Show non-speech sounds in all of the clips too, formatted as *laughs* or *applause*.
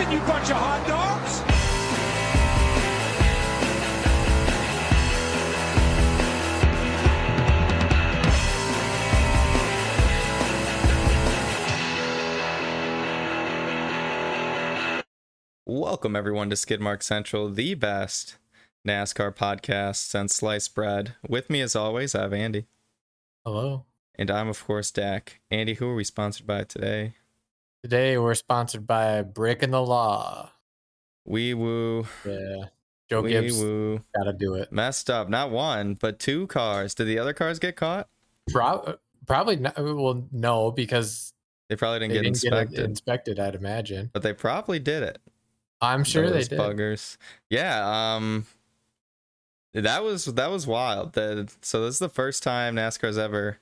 Listen, you bunch of hot dogs! Welcome everyone to Skidmark Central, the best NASCAR podcast since sliced bread. With me as always, I have Andy. Hello. And I'm of course Dak. Andy, who are we sponsored by today? Today we're sponsored by Breaking the Law. Wee woo. Yeah. Joe Wee Gibbs woo. gotta do it. Messed up. Not one, but two cars. Did the other cars get caught? Pro- probably not. Well, no, because They probably didn't they get didn't inspected. get inspected. I'd imagine. but they probably did it. I'm sure they Those did. buggers. Yeah, um that was that was wild. That so this is the first time NASCAR's ever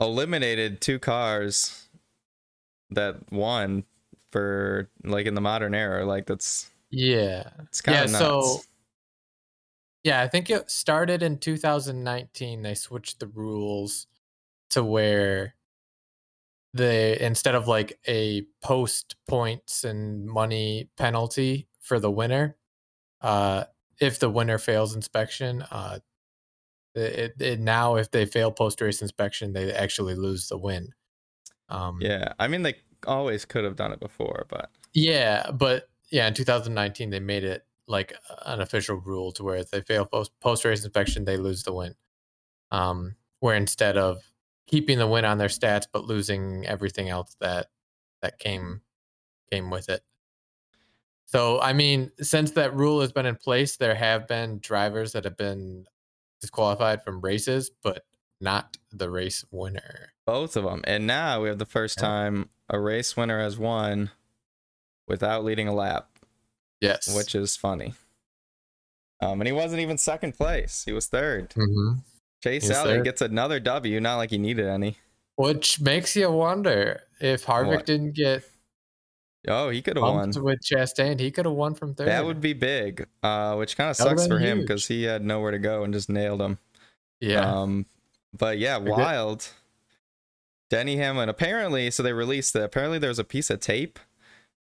eliminated two cars that won for like in the modern era. Like that's Yeah. it's kind Yeah. of nuts. So. Yeah, I think it started in 2019. They switched the rules to where they instead of like a post points and money penalty for the winner, uh, if the winner fails inspection, uh, it, it now if they fail post race inspection, they actually lose the win. Um, yeah, I mean they always could have done it before, but yeah, but yeah, in 2019 they made it like an official rule to where if they fail post post race inspection, they lose the win. Um, where instead of keeping the win on their stats but losing everything else that that came came with it. So I mean, since that rule has been in place, there have been drivers that have been disqualified from races, but not the race winner. both of them. And now we have the first Yeah. time a race winner has won without leading a lap. Yes. which is funny. Um, and he wasn't even second place; he was third. hmm Chase He Elliott third. gets another W, not like he needed any. Which makes you wonder if Harvick What? didn't get Oh, he could have won. bumped with Chastain, he could have won from third. That would be big, uh, which kind of sucks for been him because he had nowhere to go and just nailed him. yeah. Um, but yeah, Forget- wild. Denny Hamlin. Apparently, so they released that. Apparently, there was a piece of tape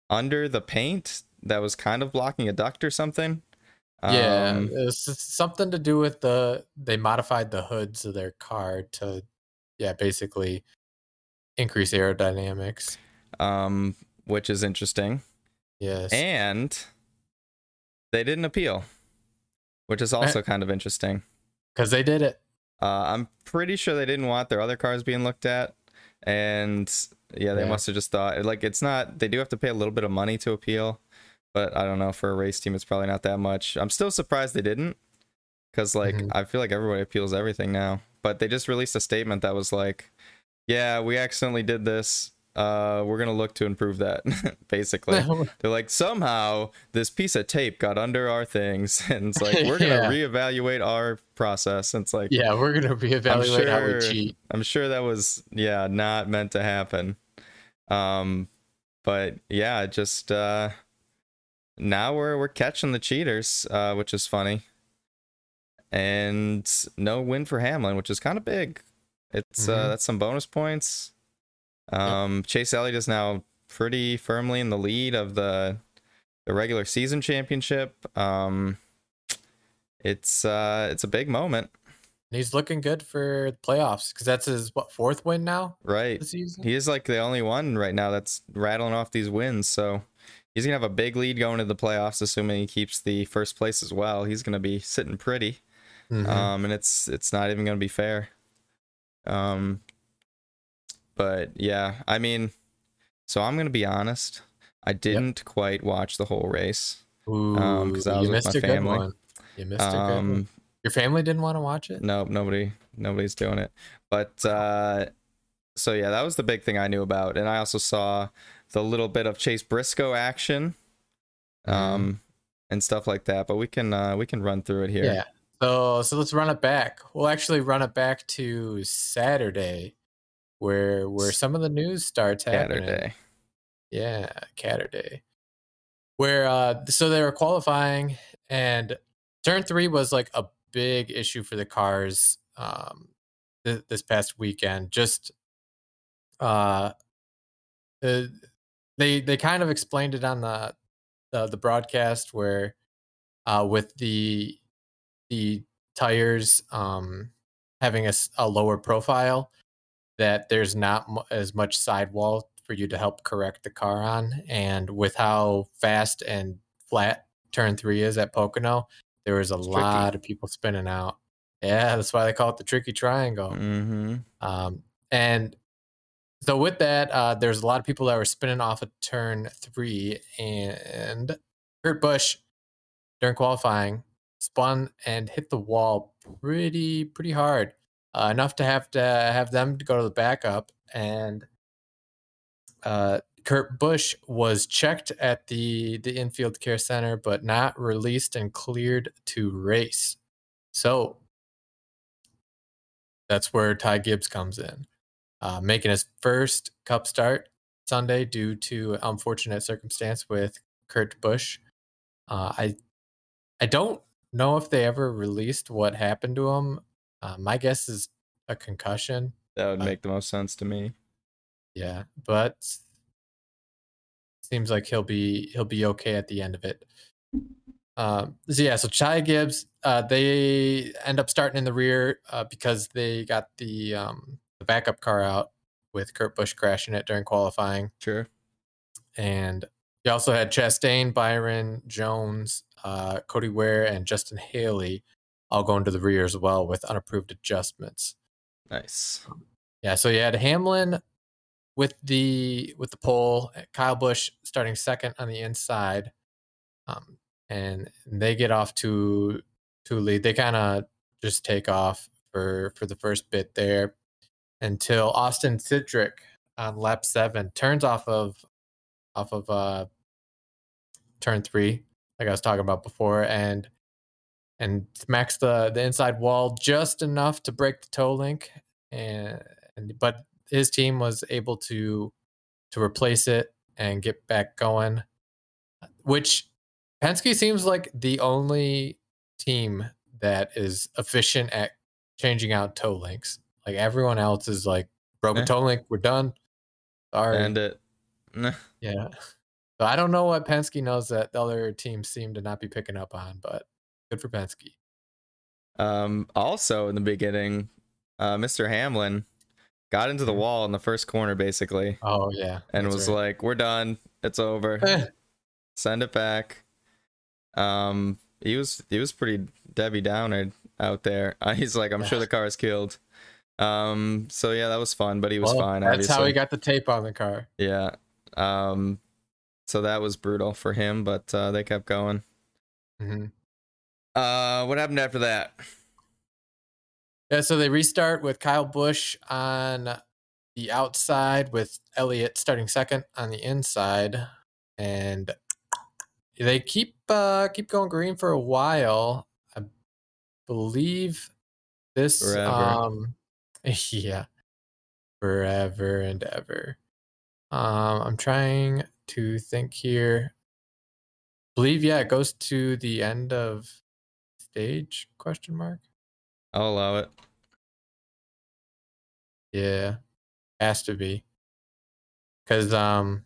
under the paint that was kind of blocking a duct or something. yeah, Um, it's something to do with the they modified the hoods of their car to yeah, basically increase aerodynamics. um, which is interesting. Yes. and they didn't appeal, which is also kind of interesting. Cuz they did it. Uh, I'm pretty sure they didn't want their other cars being looked at, and yeah, they Yeah. must have just thought like it's not. They do have to pay a little bit of money to appeal, but I don't know for a race team, it's probably not that much. I'm still surprised they didn't, because like Mhm. I feel like everybody appeals everything now. But they just released a statement that was like, "Yeah, we accidentally did this. Uh, we're gonna look to improve that." *laughs* Basically, *laughs* they're like somehow this piece of tape got under our things *laughs* and it's like we're gonna Yeah. reevaluate our process and it's like yeah, we're going to reevaluate how we cheat. i'm sure that was yeah not meant to happen um but yeah just uh now we're we're catching the cheaters uh which is funny and no win for hamlin which is kind of big it's uh Mhm. that's some bonus points um chase elliott is now pretty firmly in the lead of the the regular season championship. Um it's uh it's a big moment. And he's looking good for the playoffs cuz that's his what fourth win now? Right. This season. he is like the only one right now that's rattling off these wins so he's gonna have a big lead going to the playoffs assuming he keeps the first place as well. He's gonna be sitting pretty. Mhm. um and it's it's not even gonna be fair. Um but yeah i mean so i'm gonna be honest i didn't quite watch the whole race Ooh, um, I was you with my family. You missed a good one. um Your family didn't want to watch it? Nope, nobody nobody's doing it. But uh so yeah, that was the big thing I knew about. And I also saw the little bit of Chase Briscoe action. Um and stuff like that. But we can uh we can run through it here. Yeah. So so let's run it back. We'll actually run it back to Saturday, where where some of the news starts happening. Yeah, Saturday. Where uh so they were qualifying and turn three was like a big issue for the cars um th- this past weekend. Just uh, uh they they kind of explained it on the the, the broadcast where uh, with the the tires um, having a, a lower profile that there's not m- as much sidewall for you to help correct the car on and with how fast and flat turn 3 is at Pocono there was a It's lot tricky. of people spinning out yeah that's why they call it the tricky triangle Mm-hmm. um, and so with that, uh, there's a lot of people that were spinning off of turn three, and Kurt Busch during qualifying spun and hit the wall pretty pretty hard, uh, enough to have to have them to go to the backup. And uh, Kurt Busch was checked at the the infield care center, but not released and cleared to race. So that's where Ty Gibbs comes in uh, making his first cup start Sunday due to unfortunate circumstance with Kurt Busch. Uh, I I don't know if they ever released what happened to him. Uh, my guess is a concussion. That would Uh, make the most sense to me. Yeah, but seems like he'll be he'll be okay at the end of it. Um, so yeah, so Ty Gibbs, uh, they end up starting in the rear uh, because they got the um, the backup car out with Kurt Busch crashing it during qualifying, Sure. and you also had Chastain, Byron Jones, uh, Cody Ware, and Justin Haley all going to the rear as well with unapproved adjustments. Nice. Yeah, so you had Hamlin with the with the pole, Kyle Busch starting second on the inside, um, and they get off to to lead. They kind of just take off for for the first bit there until Austin Cindric on lap seven turns off of off of uh turn three, like I was talking about before, and and smacks the the inside wall just enough to break the toe link, and, and but his team was able to to replace it and get back going, which Penske seems like the only team that is efficient at changing out toe links. Like everyone else is like broken Eh. toe link, we're done. Sorry. And it. Nah. Yeah. So I don't know what Penske knows that the other teams seem to not be picking up on, but good for Penske. Um, also in the beginning, uh, Mr. Hamlin got into the Mhm. wall in the first corner basically, Oh yeah. and was right. like, "We're done. It's over. *laughs* Send it back." Um, he was he was pretty Debbie Downer out there. Uh, *laughs* he's like, "I'm sure the *laughs* car is killed." Um, so yeah, that was fun, but he was well, fine. That's obviously. how he got the tape on the car. Yeah. Um, so that was brutal for him, but uh, they kept going. hmm Uh, what happened after that? Yeah, so they restart with Kyle Busch on the outside with Elliott starting second on the inside. And they keep uh keep going green for a while. I believe this Forever. um *laughs* yeah. Forever and ever. Um I'm trying to think here. believe yeah, it goes to the end of stage question mark. I'll allow it. Yeah, has to be. Cause um,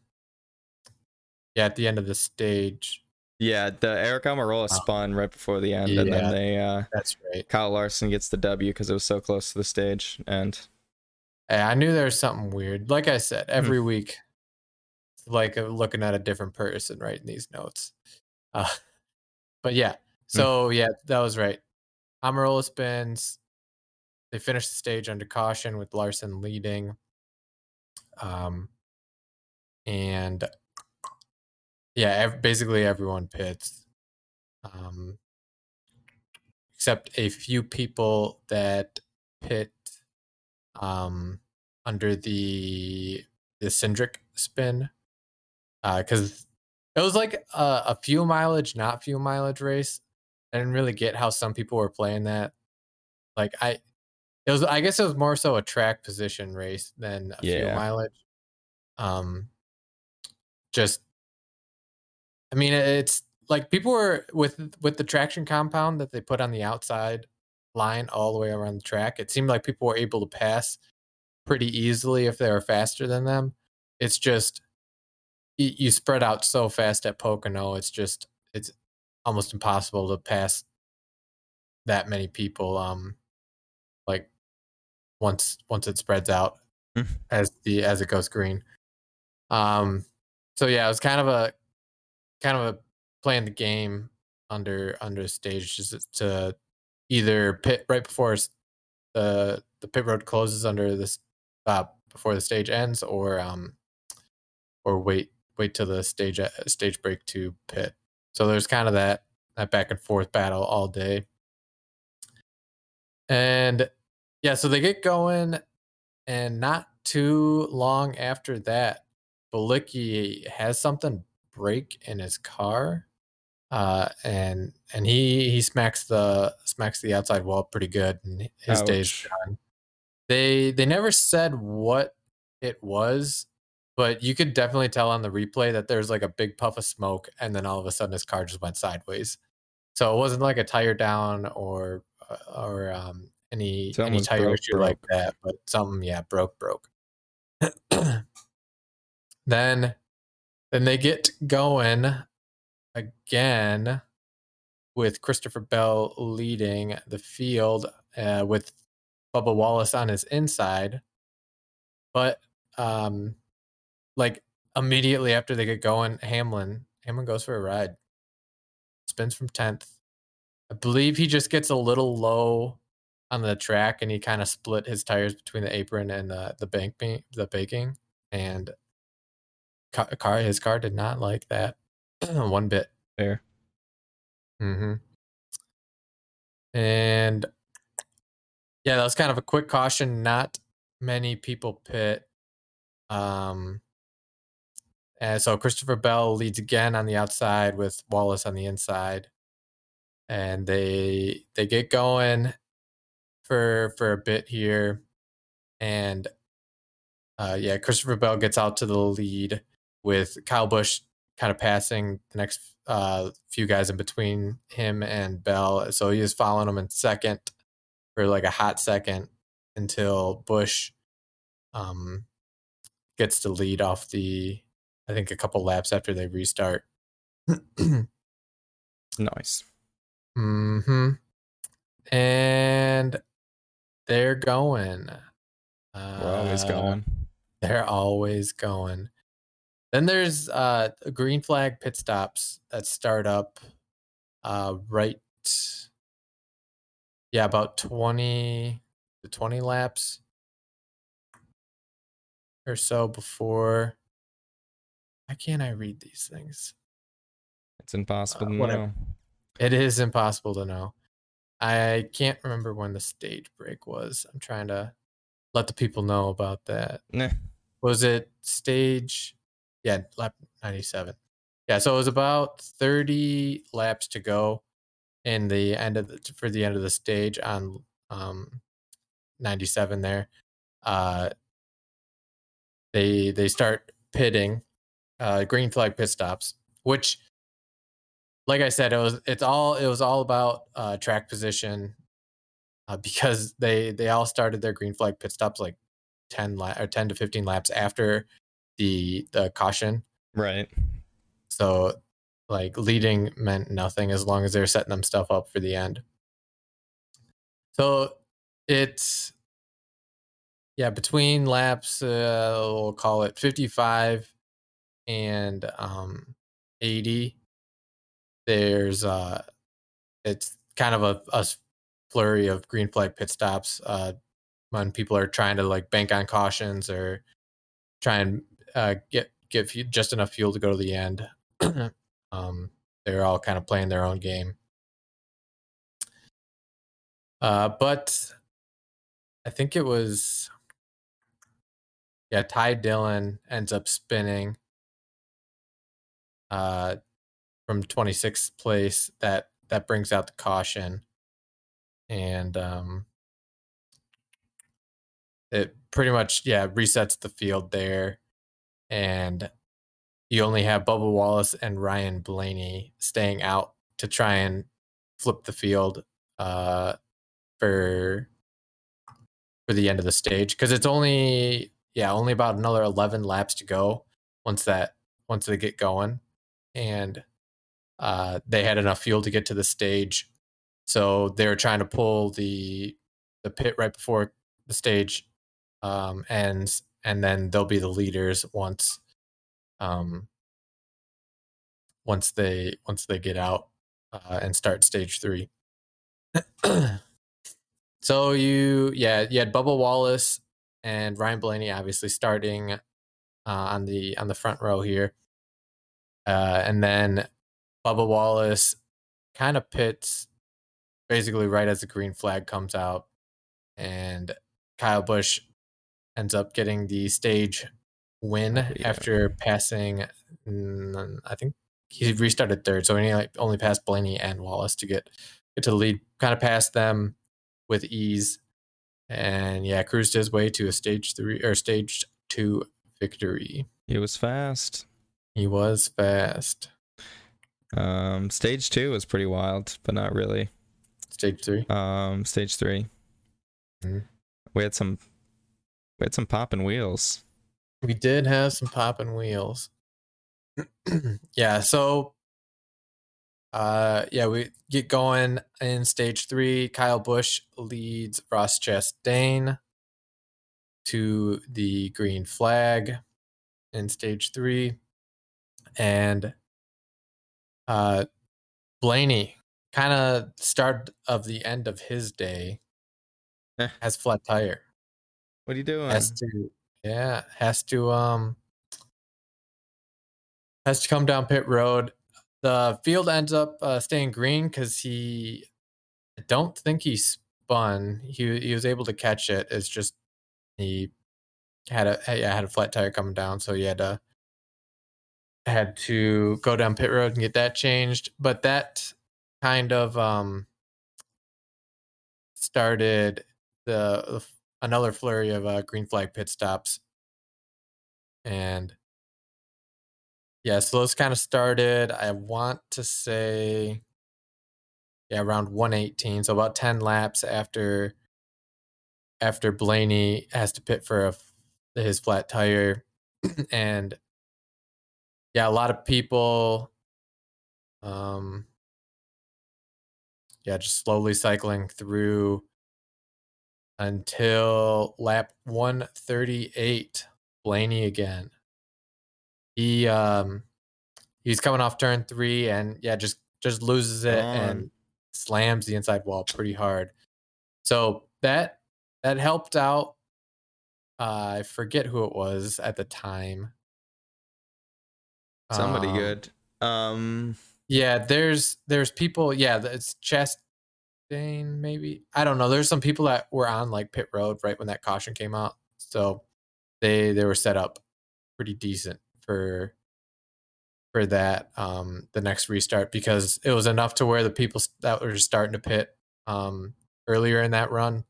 yeah, at the end of the stage, Yeah, the Aric Almirola Oh. spun right before the end, and then they uh, that's right. Kyle Larson gets the W because it was so close to the stage. And Hey, I knew there was something weird. Like I said, Hmm. every week, like uh, looking at a different person writing these notes. Uh, *laughs* but yeah. So yeah, that was right. Almirola spins. They finish the stage under caution with Larson leading. Um, and yeah, ev- basically everyone pits, um, except a few people that pit um, under the the Cindric spin, because it was like a, a few mileage, not few mileage race. I didn't really get how some people were playing that. Like I, it was I guess it was more so a track position race than a Yeah. mileage. Um, just, I mean, it's like people were with with the traction compound that they put on the outside line all the way around the track. It seemed like people were able to pass pretty easily if they were faster than them. It's just you, you spread out so fast at Pocono. It's just it's almost impossible to pass that many people. Um, like once once it spreads out Mm. as the as it goes green. Um, so yeah, it was kind of a kind of a playing the game under under stage just to either pit right before the the pit road closes under this uh before the stage ends or um or wait wait till the stage uh, stage break to pit. So there's kind of that that back and forth battle all day. And yeah, so they get going and not too long after that, Bilicki has something break in his car. Uh and and he he smacks the smacks the outside wall pretty good and his day's Ouch. done. They they never said what it was, but you could definitely tell on the replay that there's like a big puff of smoke and then all of a sudden his car just went sideways. So it wasn't like a tire down or uh, or um any any tire broke, issue like that, but something yeah, broke broke. *clears throat* then then they get going again with Christopher Bell leading the field uh, with Bubba Wallace on his inside. But um like immediately after they get going, Hamlin Hamlin goes for a ride. Spins from 10th. I believe he just gets a little low on the track and he kind of split his tires between the apron and the the bank the baking and car his car did not like that *clears throat* one bit. Fair. Mm-hmm. And yeah, that was kind of a quick caution. Not many people pit. Um, and so Christopher Bell leads again on the outside with Wallace on the inside, and they they get going for for a bit here, and uh, yeah, Christopher Bell gets out to the lead with Kyle Busch kind of passing the next uh, few guys in between him and Bell. So he is following him in second for like a hot second until Busch um, gets the lead off the, I think, a couple laps after they restart. Nice. hmm And they're going. We're always Uh, going. They're always going. Then there's uh green flag pit stops that start up uh right yeah, about 20 to 20 laps or so before why can't I read these things? It's impossible uh, to know. It is impossible to know. I can't remember when the stage break was. I'm trying to let the people know about that. Nah. was it stage yeah lap 97 yeah so it was about 30 laps to go in the end of the for the end of the stage on um 97 there uh they they start pitting uh green flag pit stops which like i said it was it's all it was all about uh track position uh, because they they all started their green flag pit stops like 10 la- or 10 to 15 laps after the the caution Right. so like leading meant nothing as long as they're setting them stuff up for the end so it's yeah between laps uh, we'll call it 55 and um 80 there's uh it's kind of a, a flurry of green flag pit stops uh when people are trying to like bank on cautions or try and uh, get get just enough fuel to go to the end. *clears throat* um, they're all kind of playing their own game. Uh, but I think it was yeah, Ty Dillon ends up spinning uh, from 26th place. That that brings out the caution, and um, it pretty much yeah resets the field there, and you only have Bubba Wallace and Ryan Blaney staying out to try and flip the field uh, for for the end of the stage. Because it's only yeah only about another 11 laps to go once that once they get going, and uh, they had enough fuel to get to the stage, so they were trying to pull the the pit right before the stage um, ends, and then they'll be the leaders once um, once they once they get out uh, and start stage three. *clears throat* so you yeah you had Bubba Wallace and Ryan Blaney obviously starting uh, on the on the front row here, uh, and then Bubba Wallace kind of pits basically right as the green flag comes out, and Kyle Busch ends up getting the stage win Oh, yeah. after passing. mm, I think he restarted third, so he like only passed Blaney and Wallace to get get to the lead. Kind of passed them with ease, and yeah, cruised his way to a stage three or stage two victory. He was fast. He was fast. Um, stage two was pretty wild, but not really. Stage three. Um, stage 3 Mhm. we had some, we had some popping wheels. We did have some popping wheels. *clears throat* yeah, so uh yeah, we get going in stage three. Kyle Busch leads Ross Chastain to the green flag in stage three. And uh Blaney kind of start of the end of his day Eh. has flat tire What are you doing? has to yeah has to um has to come down pit road the field ends up uh, staying green because he i don't think he spun he, he was able to catch it it's just he had a yeah, had a flat tire coming down so he had to had to go down pit road and get that changed but that kind of um started the, the another flurry of uh, green flag pit stops. And yeah so those kind of started i want to say yeah around 118 so about 10 laps after after blaney has to pit for a, his flat tire. *clears throat* And yeah a lot of people um yeah just slowly cycling through until lap 138 blaney again. He um he's coming off turn three and yeah just just loses it and slams the inside wall pretty hard. So that that helped out uh, i forget who it was at the time Somebody Um, good. Um, yeah, there's there's people. Yeah, it's Chastain. Maybe I don't know. There's some people that were on like pit road right when that caution came out, so they they were set up pretty decent for for that um the next restart because it was enough to where the people that were starting to pit um earlier in that run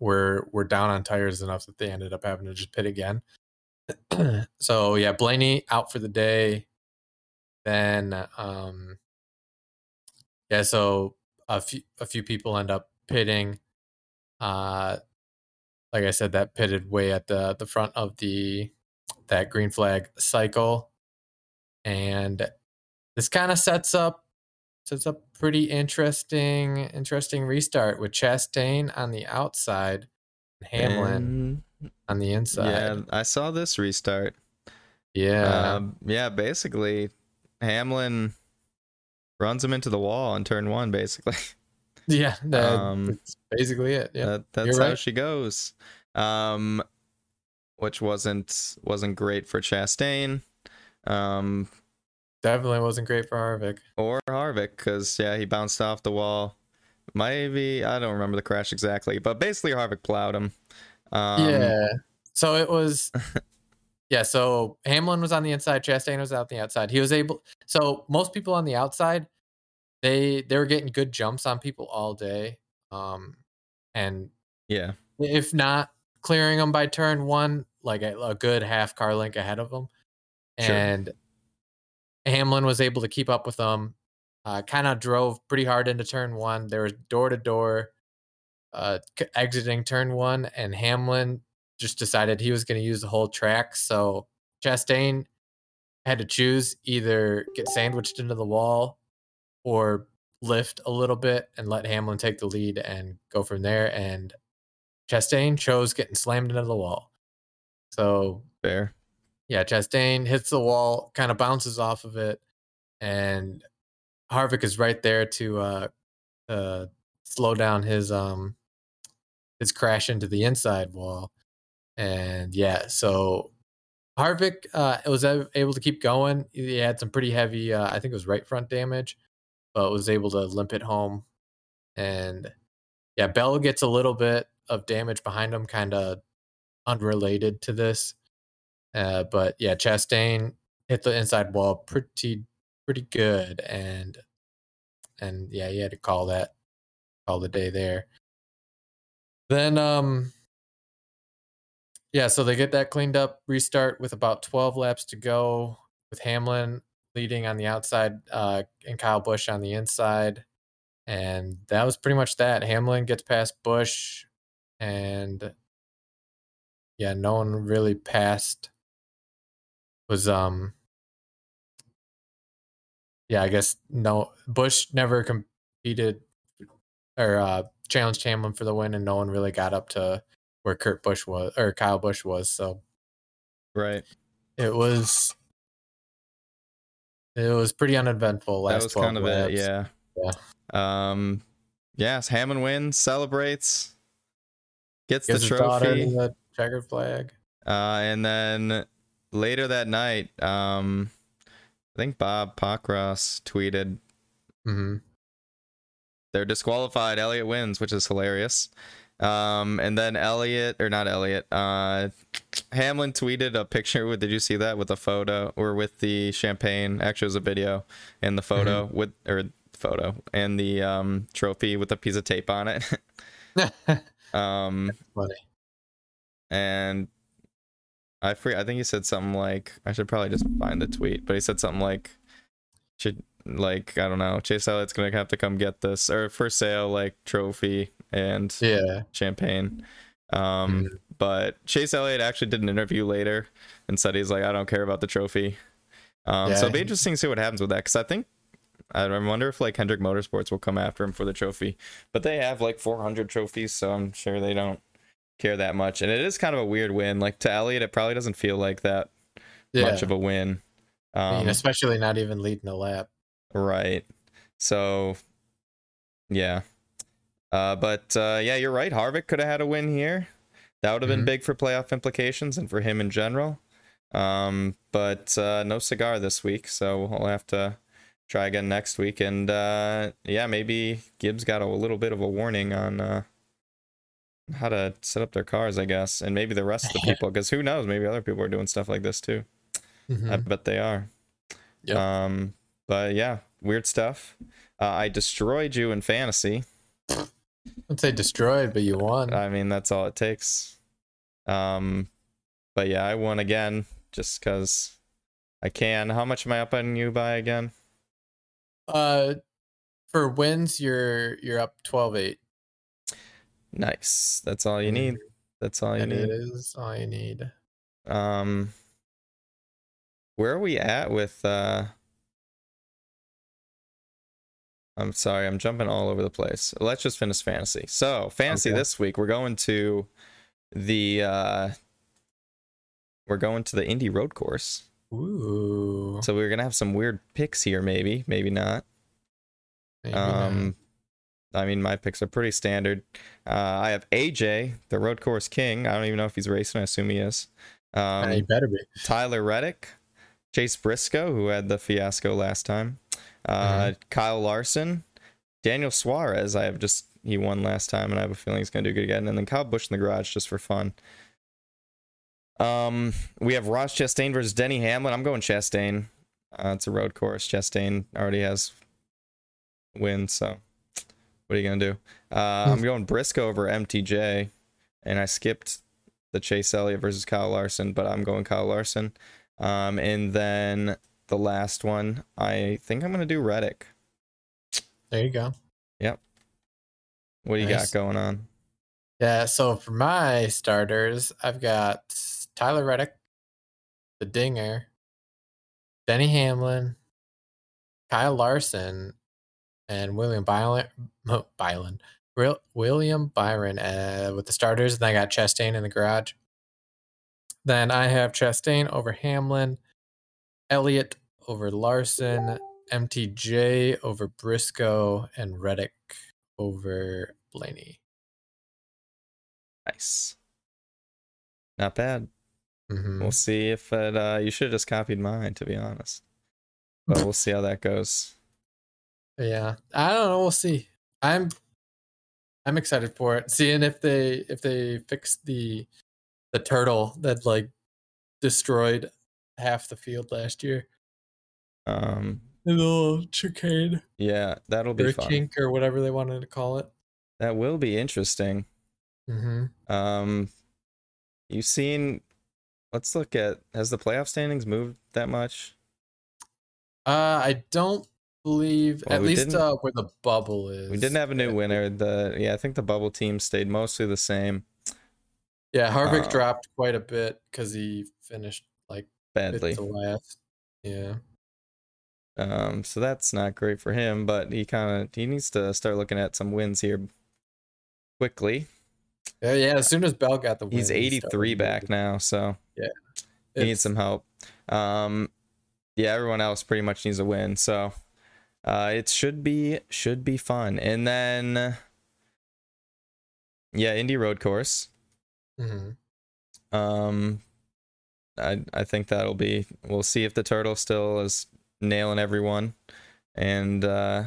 were were down on tires enough that they ended up having to just pit again. *clears throat* so yeah, Blaney out for the day. Then um yeah, so a few a few people end up pitting. Uh like I said, that pitted way at the the front of the that green flag cycle. And this kind of sets up sets up pretty interesting interesting restart with Chastain on the outside and Hamlin on the inside. yeah, I saw this restart. Yeah. Um, yeah, basically, Hamlin runs him into the wall on turn one. Basically, *laughs* yeah. that- um, that's basically it. Yeah. that, that's how she goes. Um, which wasn't wasn't great for Chastain. Um, Definitely wasn't great for Harvick. or Harvick because yeah, he bounced off the wall. Maybe I don't remember the crash exactly, but basically Harvick plowed him. Um, yeah. So it was *laughs* Yeah, so Hamlin was on the inside, Chastain was out the outside. He was able so most people on the outside, they they were getting good jumps on people all day. Um and yeah, if not clearing them by turn 1, like a, a good half car link ahead of them. Sure. And Hamlin was able to keep up with them. Uh, kind of drove pretty hard into turn one. There was door to door, uh, exiting turn one, and Hamlin just decided he was going to use the whole track. So Chastain had to choose either get sandwiched into the wall or lift a little bit and let Hamlin take the lead and go from there. And Chastain chose getting slammed into the wall. So Fair. yeah, Chastain hits the wall, kind of bounces off of it, and Harvick is right there to uh, uh, slow down his um his crash into the inside wall. And yeah, so Harvick uh, was able to keep going. He had some pretty heavy, uh, I think it was right front damage, but was able to limp it home. And yeah, Bell gets a little bit of damage behind him, kind of unrelated to this. Uh, but yeah, Chastain hit the inside wall pretty pretty good, and and yeah, he had to call that call the day there. Then um yeah, so they get that cleaned up, restart with about 12 laps to go, with Hamlin leading on the outside uh, and Kyle Busch on the inside. And that was pretty much that. Hamlin gets past Busch, and yeah, no one really passed. Was um, yeah, I guess no Busch never competed or uh, challenged Hamlin for the win, and no one really got up to where Kurt Busch was or Kyle Busch was. So Right. it was it was pretty uneventful. Last that was 12 kind of laps. it. Yeah. Yeah. Um. Yes, Hammond wins, celebrates, gets Gives the trophy. the checkered flag. Uh, and then later that night, um, I think Bob Pockrass tweeted hmm they're disqualified. Elliott wins, which is hilarious. Um, and then Elliott or not Elliott, uh, Hamlin tweeted a picture with. Did you see that with a photo or with the champagne? Actually, it was a video and the photo with or photo and the um trophy with a piece of tape on it. *laughs* *laughs* um, Funny. and I free. I think he said something like I should probably just find the tweet, but he said something like should like I don't know. Chase Elliott's gonna have to come get this or for sale like trophy and Yeah. champagne. Um, Mhm. but Chase Elliott actually did an interview later and said he's like I don't care about the trophy. Um, so it'll be interesting to see what happens with that because I think. I wonder if like Hendrick Motorsports will come after him for the trophy, but they have like 400 trophies, so I'm sure they don't care that much. And it is kind of a weird win. Like to Elliott, it probably doesn't feel like that Yeah. much of a win. I mean, Um, especially not even leading a lap. Right. So, yeah. Uh, but uh, yeah, you're right. Harvick could have had a win here. That would have been Mhm. big for playoff implications and for him in general. Um, but uh, no cigar this week, so we'll have to try again next week. And uh, yeah, maybe Gibbs got a little bit of a warning on uh, how to set up their cars, I guess, and maybe the rest of the *laughs* people, because who knows? Maybe other people are doing stuff like this too. I Mhm. bet they are. Yep. Um, but yeah, weird stuff. Uh, I destroyed you in fantasy. I'd say destroyed, but you won. I mean, that's all it takes. Um, but yeah, I won again just because I can. How much am I up on you by again? Uh, for wins, you're you're up 12-8. Nice. That's all you need. That's all you And it need. is all you need. Um, where are we at with? uh I'm sorry, I'm jumping all over the place. Let's just finish fantasy. So, fantasy Okay. this week, we're going to the uh we're going to the Indy Road Course. Ooh. So we're gonna have some weird picks here, maybe, maybe not. maybe not. Um, I mean, my picks are pretty standard. Uh, I have AJ, the Road Course King. I don't even know if he's racing. I assume he is. Um, you better be. Tyler Reddick, Chase Briscoe, who had the fiasco last time, uh, Kyle Larson, Daniel Suarez. I have just he won last time, and I have a feeling he's gonna do good again. And then Kyle Busch in the garage just for fun. Um, we have Ross Chastain versus Denny Hamlin. I'm going Chastain. Uh, it's a road course. Chastain already has wins, so what are you gonna do? Uh, I'm going Briscoe over MTJ, and I skipped the Chase Elliott versus Kyle Larson, but I'm going Kyle Larson. Um, and then the last one, I think I'm gonna do Reddick. There you go. Yep. What do you got going on? Yeah, so for my starters, I've got Tyler Reddick, the Dinger, Denny Hamlin, Kyle Larson, and William Byron. *laughs* Byron. William Byron uh, with the starters. And then I got Chastain in the garage. Then I have Chastain over Hamlin, Elliott over Larson, MTJ over Briscoe, and Reddick over Blaney. Nice. Not bad. Mhm. We'll see if it. Uh, you should have just copied mine, to be honest. But we'll see how that goes. Yeah, I don't know. We'll see. I'm I'm excited for it. Seeing if they if they fix the the turtle that like destroyed half the field last year. Um, The little chicane yeah, that'll be or fun. kink or whatever they wanted to call it. That will be interesting. Mm-hmm. Um, you've seen. Let's look at. Has the playoff standings moved that much? Uh, I don't believe Well, at least uh, where the bubble is. We didn't have a new winner. The yeah, I think the bubble team stayed mostly the same. Yeah, Harvick Uh, dropped quite a bit because he finished Badly. Yeah. Um, so that's not great for him. But he kind of he needs to start looking at some wins here quickly. Yeah, yeah. As soon as Bell got the win, He's 83 started back now, so yeah, he needs some help. Um, yeah, everyone else pretty much needs a win, so uh, it should be should be fun. And then, yeah, Indy Road Course. Mhm. Um, I I think that'll be. We'll see if the turtle still is nailing everyone, and uh,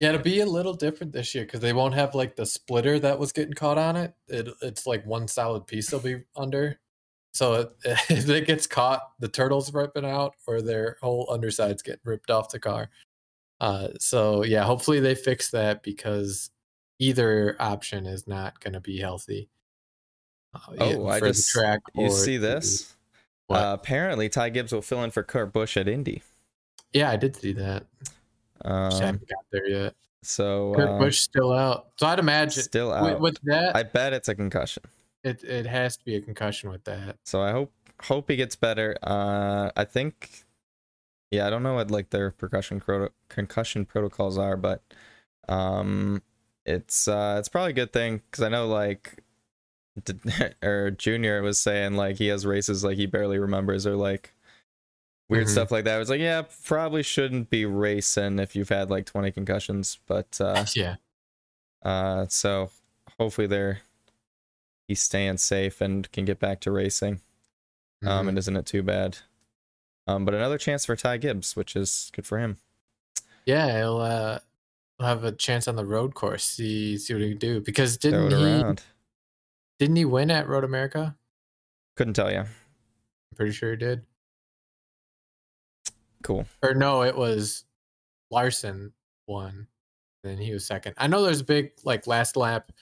Yeah, it'll be a little different this year because they won't have like the splitter that was getting caught on it. it it's like one solid piece they'll be under. So it, *laughs* if it gets caught, the turtle's ripping out or their whole undersides get ripped off the car. Uh, so yeah, hopefully they fix that because either option is not going to be healthy. Uh, Oh, I just- track. you see this? Uh, apparently, Ty Gibbs will fill in for Kurt Busch at Indy. yeah, I did see that. Just Um, haven't got there yet. so Kurt um, Busch still out. So I'd imagine still out. with that, I bet it's a concussion. it it has to be a concussion with that. So I hope hope he gets better. Uh, I think, yeah, I don't know what like their percussion proto- concussion protocols are, but um, it's uh, it's probably a good thing because I know like, *laughs* or Junior was saying like he has races like he barely remembers or like weird Mhm. stuff like that. I was like, yeah, probably shouldn't be racing if you've had like twenty concussions, but uh, *laughs* yeah. uh, so hopefully they're he's staying safe and can get back to racing um, Mhm. and isn't it too bad? Um, but another chance for Ty Gibbs, which is good for him. yeah, he'll uh he'll have a chance on the road course. See see what he can do. Because didn't he around. Didn't he win at Road America? Couldn't tell you. I'm pretty sure he did. Cool. Or no, it was Larson won. Then he was second. I know there's a big like last lap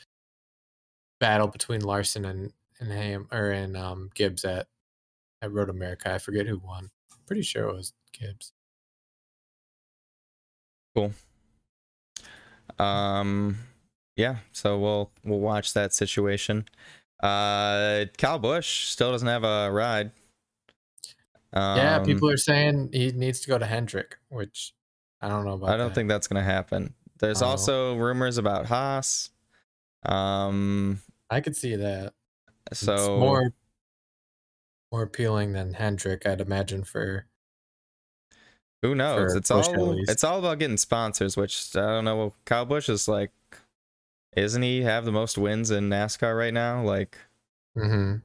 battle between Larson and and Ham or and um Gibbs at at Road America. I forget who won. pretty sure it was Gibbs. Cool. Um, yeah. So we'll we'll watch that situation. Uh, Kyle Busch still doesn't have a ride. Um, yeah, people are saying he needs to go to Hendrick, which I don't know about. I don't that. think that's gonna happen. There's Oh. also rumors about Haas. Um, I could see that. so it's more more appealing than Hendrick, I'd imagine for Who knows? for It's all it's all about getting sponsors, which I don't know. Kyle Busch is like, isn't he have the most wins in NASCAR right now? Like, hmm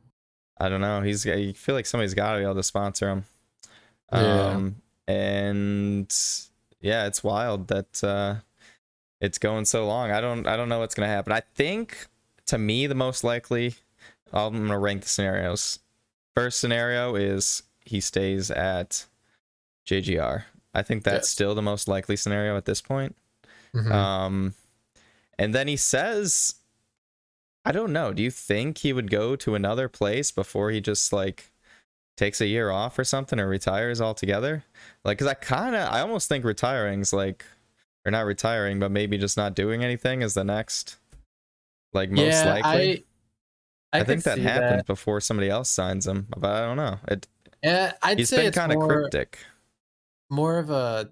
I don't know. He's I feel like somebody's got to be able to sponsor him. Yeah. Um, and yeah, it's wild that uh, it's going so long. I don't I don't know what's gonna happen. I think to me the most likely. I'm gonna rank the scenarios. First scenario is he stays at JGR. I think that's Yes. still the most likely scenario at this point. Mhm. Um, and then he says, I don't know. Do you think he would go to another place before he just like takes a year off or something or retires altogether? Like, cause I kind of, I almost think retiring's like, or not retiring, but maybe just not doing anything is the next, like most yeah, likely. I, I, I, think that happens before somebody else signs him, but I don't know. It, Yeah, I'd he's say been it's kind of cryptic. more of a.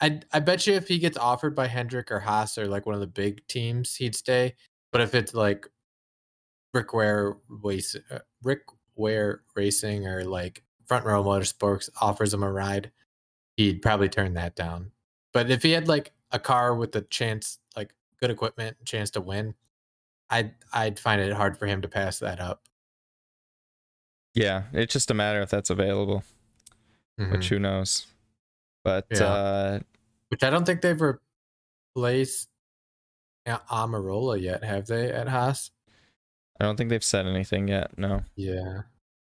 I I bet you if he gets offered by Hendrick or Haas or like one of the big teams, he'd stay. But if it's like Rick Ware uh, Rick Ware Racing or like Front Row Motorsports offers him a ride, he'd probably turn that down. But if he had like a car with a chance, like good equipment, chance to win, I'd I'd find it hard for him to pass that up. Yeah, it's just a matter if that's available, Mhm. which who knows. But Yeah. uh Which I don't think they've replaced Almirola yet, have they at Haas? I don't think they've said anything yet. No. Yeah.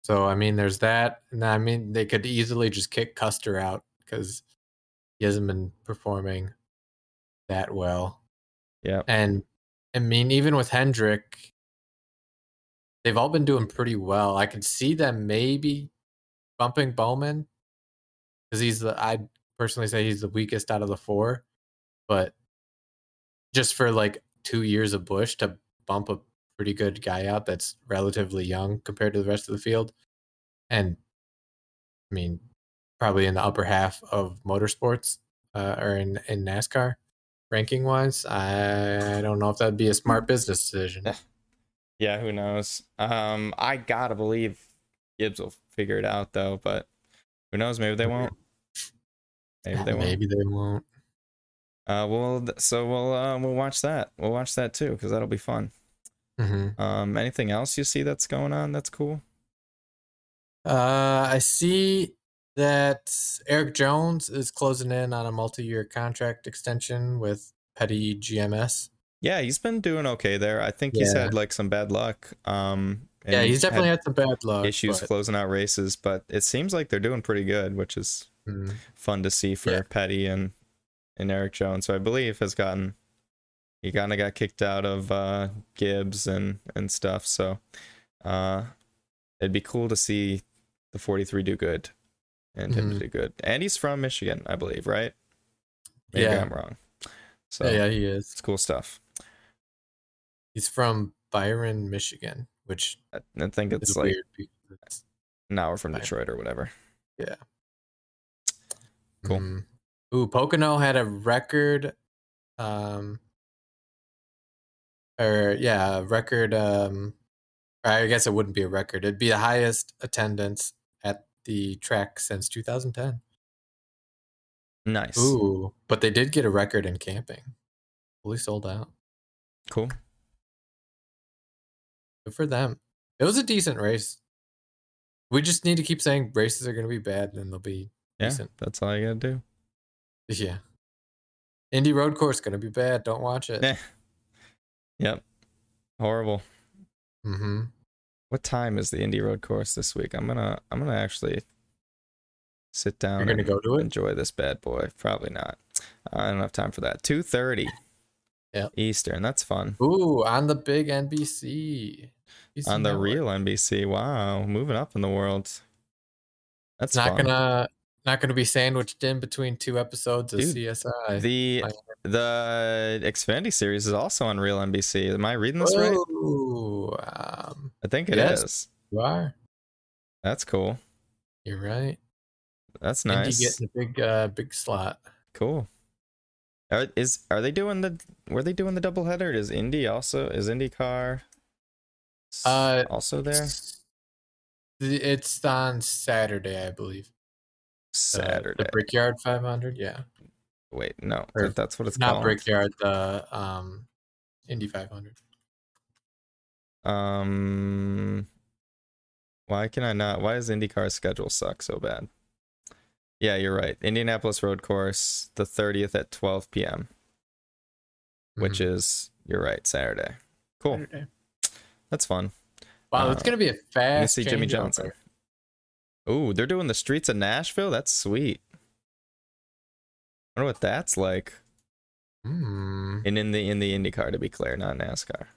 So I mean, there's that, and I mean they could easily just kick Custer out because he hasn't been performing that well. Yeah. And I mean, even with Hendrick, they've all been doing pretty well. I could see them maybe bumping Bowman because he's the I'd personally say he's the weakest out of the four, but just for like two years of Busch to bump a pretty good guy out that's relatively young compared to the rest of the field, and I mean, probably in the upper half of motorsports uh, or in in NASCAR ranking wise. I don't know if that'd be a smart *laughs* business decision. *laughs* Yeah, who knows? Um I gotta believe Gibbs will figure it out though, but who knows? Maybe they won't. Maybe they won't. Maybe they won't. Uh, well, so we'll uh, we'll watch that. We'll watch that too because that'll be fun. hmm Um, anything else you see that's going on that's cool? Uh, I see that Erik Jones is closing in on a multi-year contract extension with Petty GMS. Yeah, he's been doing okay there. I think he's Yeah. had like some bad luck. Um, yeah, he's definitely had, some bad luck. issues but- closing out races, but it seems like they're doing pretty good, which is Mhm. fun to see for Yeah. Petty and and Erik Jones. So I believe has gotten he kind of got kicked out of uh, Gibbs and and stuff. So uh, it'd be cool to see the 43 do good and him Mhm. do good. And he's from Michigan, I believe, right? Maybe Yeah. I'm wrong. So yeah, yeah, he is. it's cool stuff. He's from Byron, Michigan, which I, think it's like weird. an hour from Byron. Detroit or whatever. Cool. Mhm. Ooh, Pocono had a record, um, or yeah, record. Um, I guess it wouldn't be a record. It'd be the highest attendance at the track since 2010. Nice. Ooh, but they did get a record in camping. Fully sold out. Cool. Good for them. It was a decent race. We just need to keep saying races are going to be bad, and they'll be Yeah, decent. that's all you gotta do. Yeah. Indy road course to be bad. Don't watch it. Eh. *laughs* Yep. Horrible. Mm-hmm. What time is the Indy Road course this week? I'm gonna I'm gonna actually sit down You're gonna and go to it? enjoy this bad boy. Probably not. I don't have time for that. Two thirty. *laughs* Yeah. Eastern. That's fun. Ooh, on the big NBC. NBC On the network. real NBC. Wow, moving up in the world. It's That's not fun. gonna not gonna be sandwiched in between two episodes of Dude, CSI. The the Xfinity series is also on real NBC. Am I reading this right? Um, I think it is. yes. you are. That's cool. You're right. That's nice. getting a big uh big slot. Cool. Are is are they doing the were they doing the double header? Is Indy also is IndyCar Uh, also there? It's on Saturday, I believe. Uh, Saturday. the Brickyard 500. Yeah, Wait, no, or that- that's what it's called. not called. Brickyard. The um, Indy 500. Um, why can I not? Why does IndyCar's schedule suck so bad? Yeah, you're right. Indianapolis Road Course, the 30th at 12 p.m., which Mhm. is you're right, Saturday. Cool. Saturday. That's fun. Wow, it's Uh, gonna be a You fast. see Jimmie changeover. Johnson. Ooh, they're doing the streets of Nashville. That's sweet. I wonder what that's like. Hmm. And in the in the IndyCar, to be clear, not NASCAR.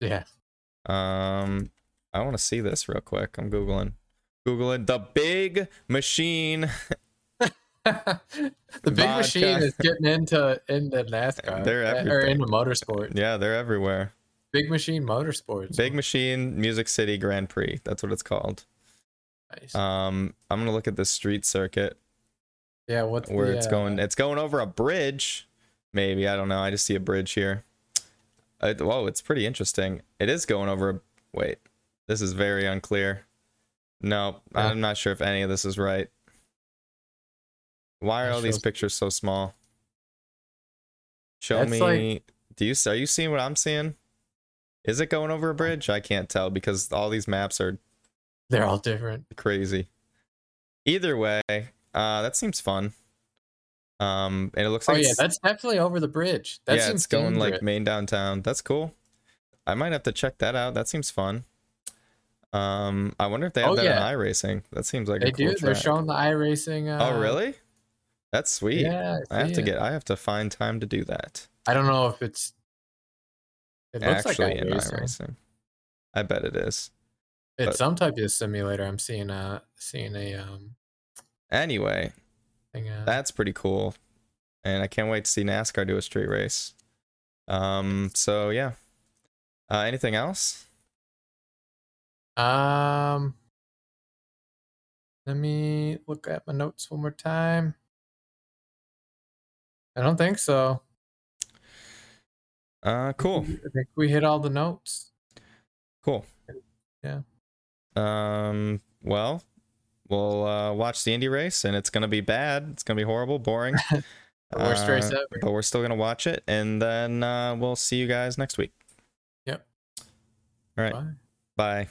Yeah. Um, I want to see this real quick. I'm googling, googling the big machine. *laughs* the big Vodka. machine is getting into into NASCAR. They're uh, or into motorsport. Yeah, they're everywhere. Big machine motorsports. Big Machine Music City Grand Prix. That's what it's called. Nice. Um, I'm gonna look at the street circuit Yeah, what's where the, it's uh, going. It's going over a bridge. Maybe I don't know. I just see a bridge here. Uh, whoa, it's pretty interesting. It is going over. A, wait, this is very unclear. No, Yeah. I'm not sure if any of this is right. Why are That all these pictures so small? Show That's me. like- do you are you seeing what I'm seeing? Is it going over a bridge? I can't tell because all these maps are They're all different. crazy. Either way, uh, that seems fun. Um, and it looks like Oh yeah, that's definitely over the bridge. That yeah, it's going like main downtown. That's cool. I might have to check that out. That seems fun. Um, I wonder if they have Oh, that yeah. in iRacing. That seems like They a cool do. They're showing the iRacing. Uh, oh, really? That's sweet. Yeah, I have to get. I have to find time to do that. I don't know if it's. It looks Actually, like in iRacing. iRacing, I bet it is. It's but- some type of simulator. I'm seeing a seeing a um Anyway, thing. Uh, that's pretty cool, and I can't wait to see NASCAR do a street race. Um. So yeah. Uh, anything else? um. Let me look at my notes one more time. I don't think so. Uh, cool. I think we hit all the notes. Cool. Yeah. Um. Well, we'll uh, watch the Indy race, and it's gonna be bad. It's gonna be horrible, boring. *laughs* Worst race Uh, ever. But we're still gonna watch it, and then uh, we'll see you guys next week. Yep. All right. Bye. Bye.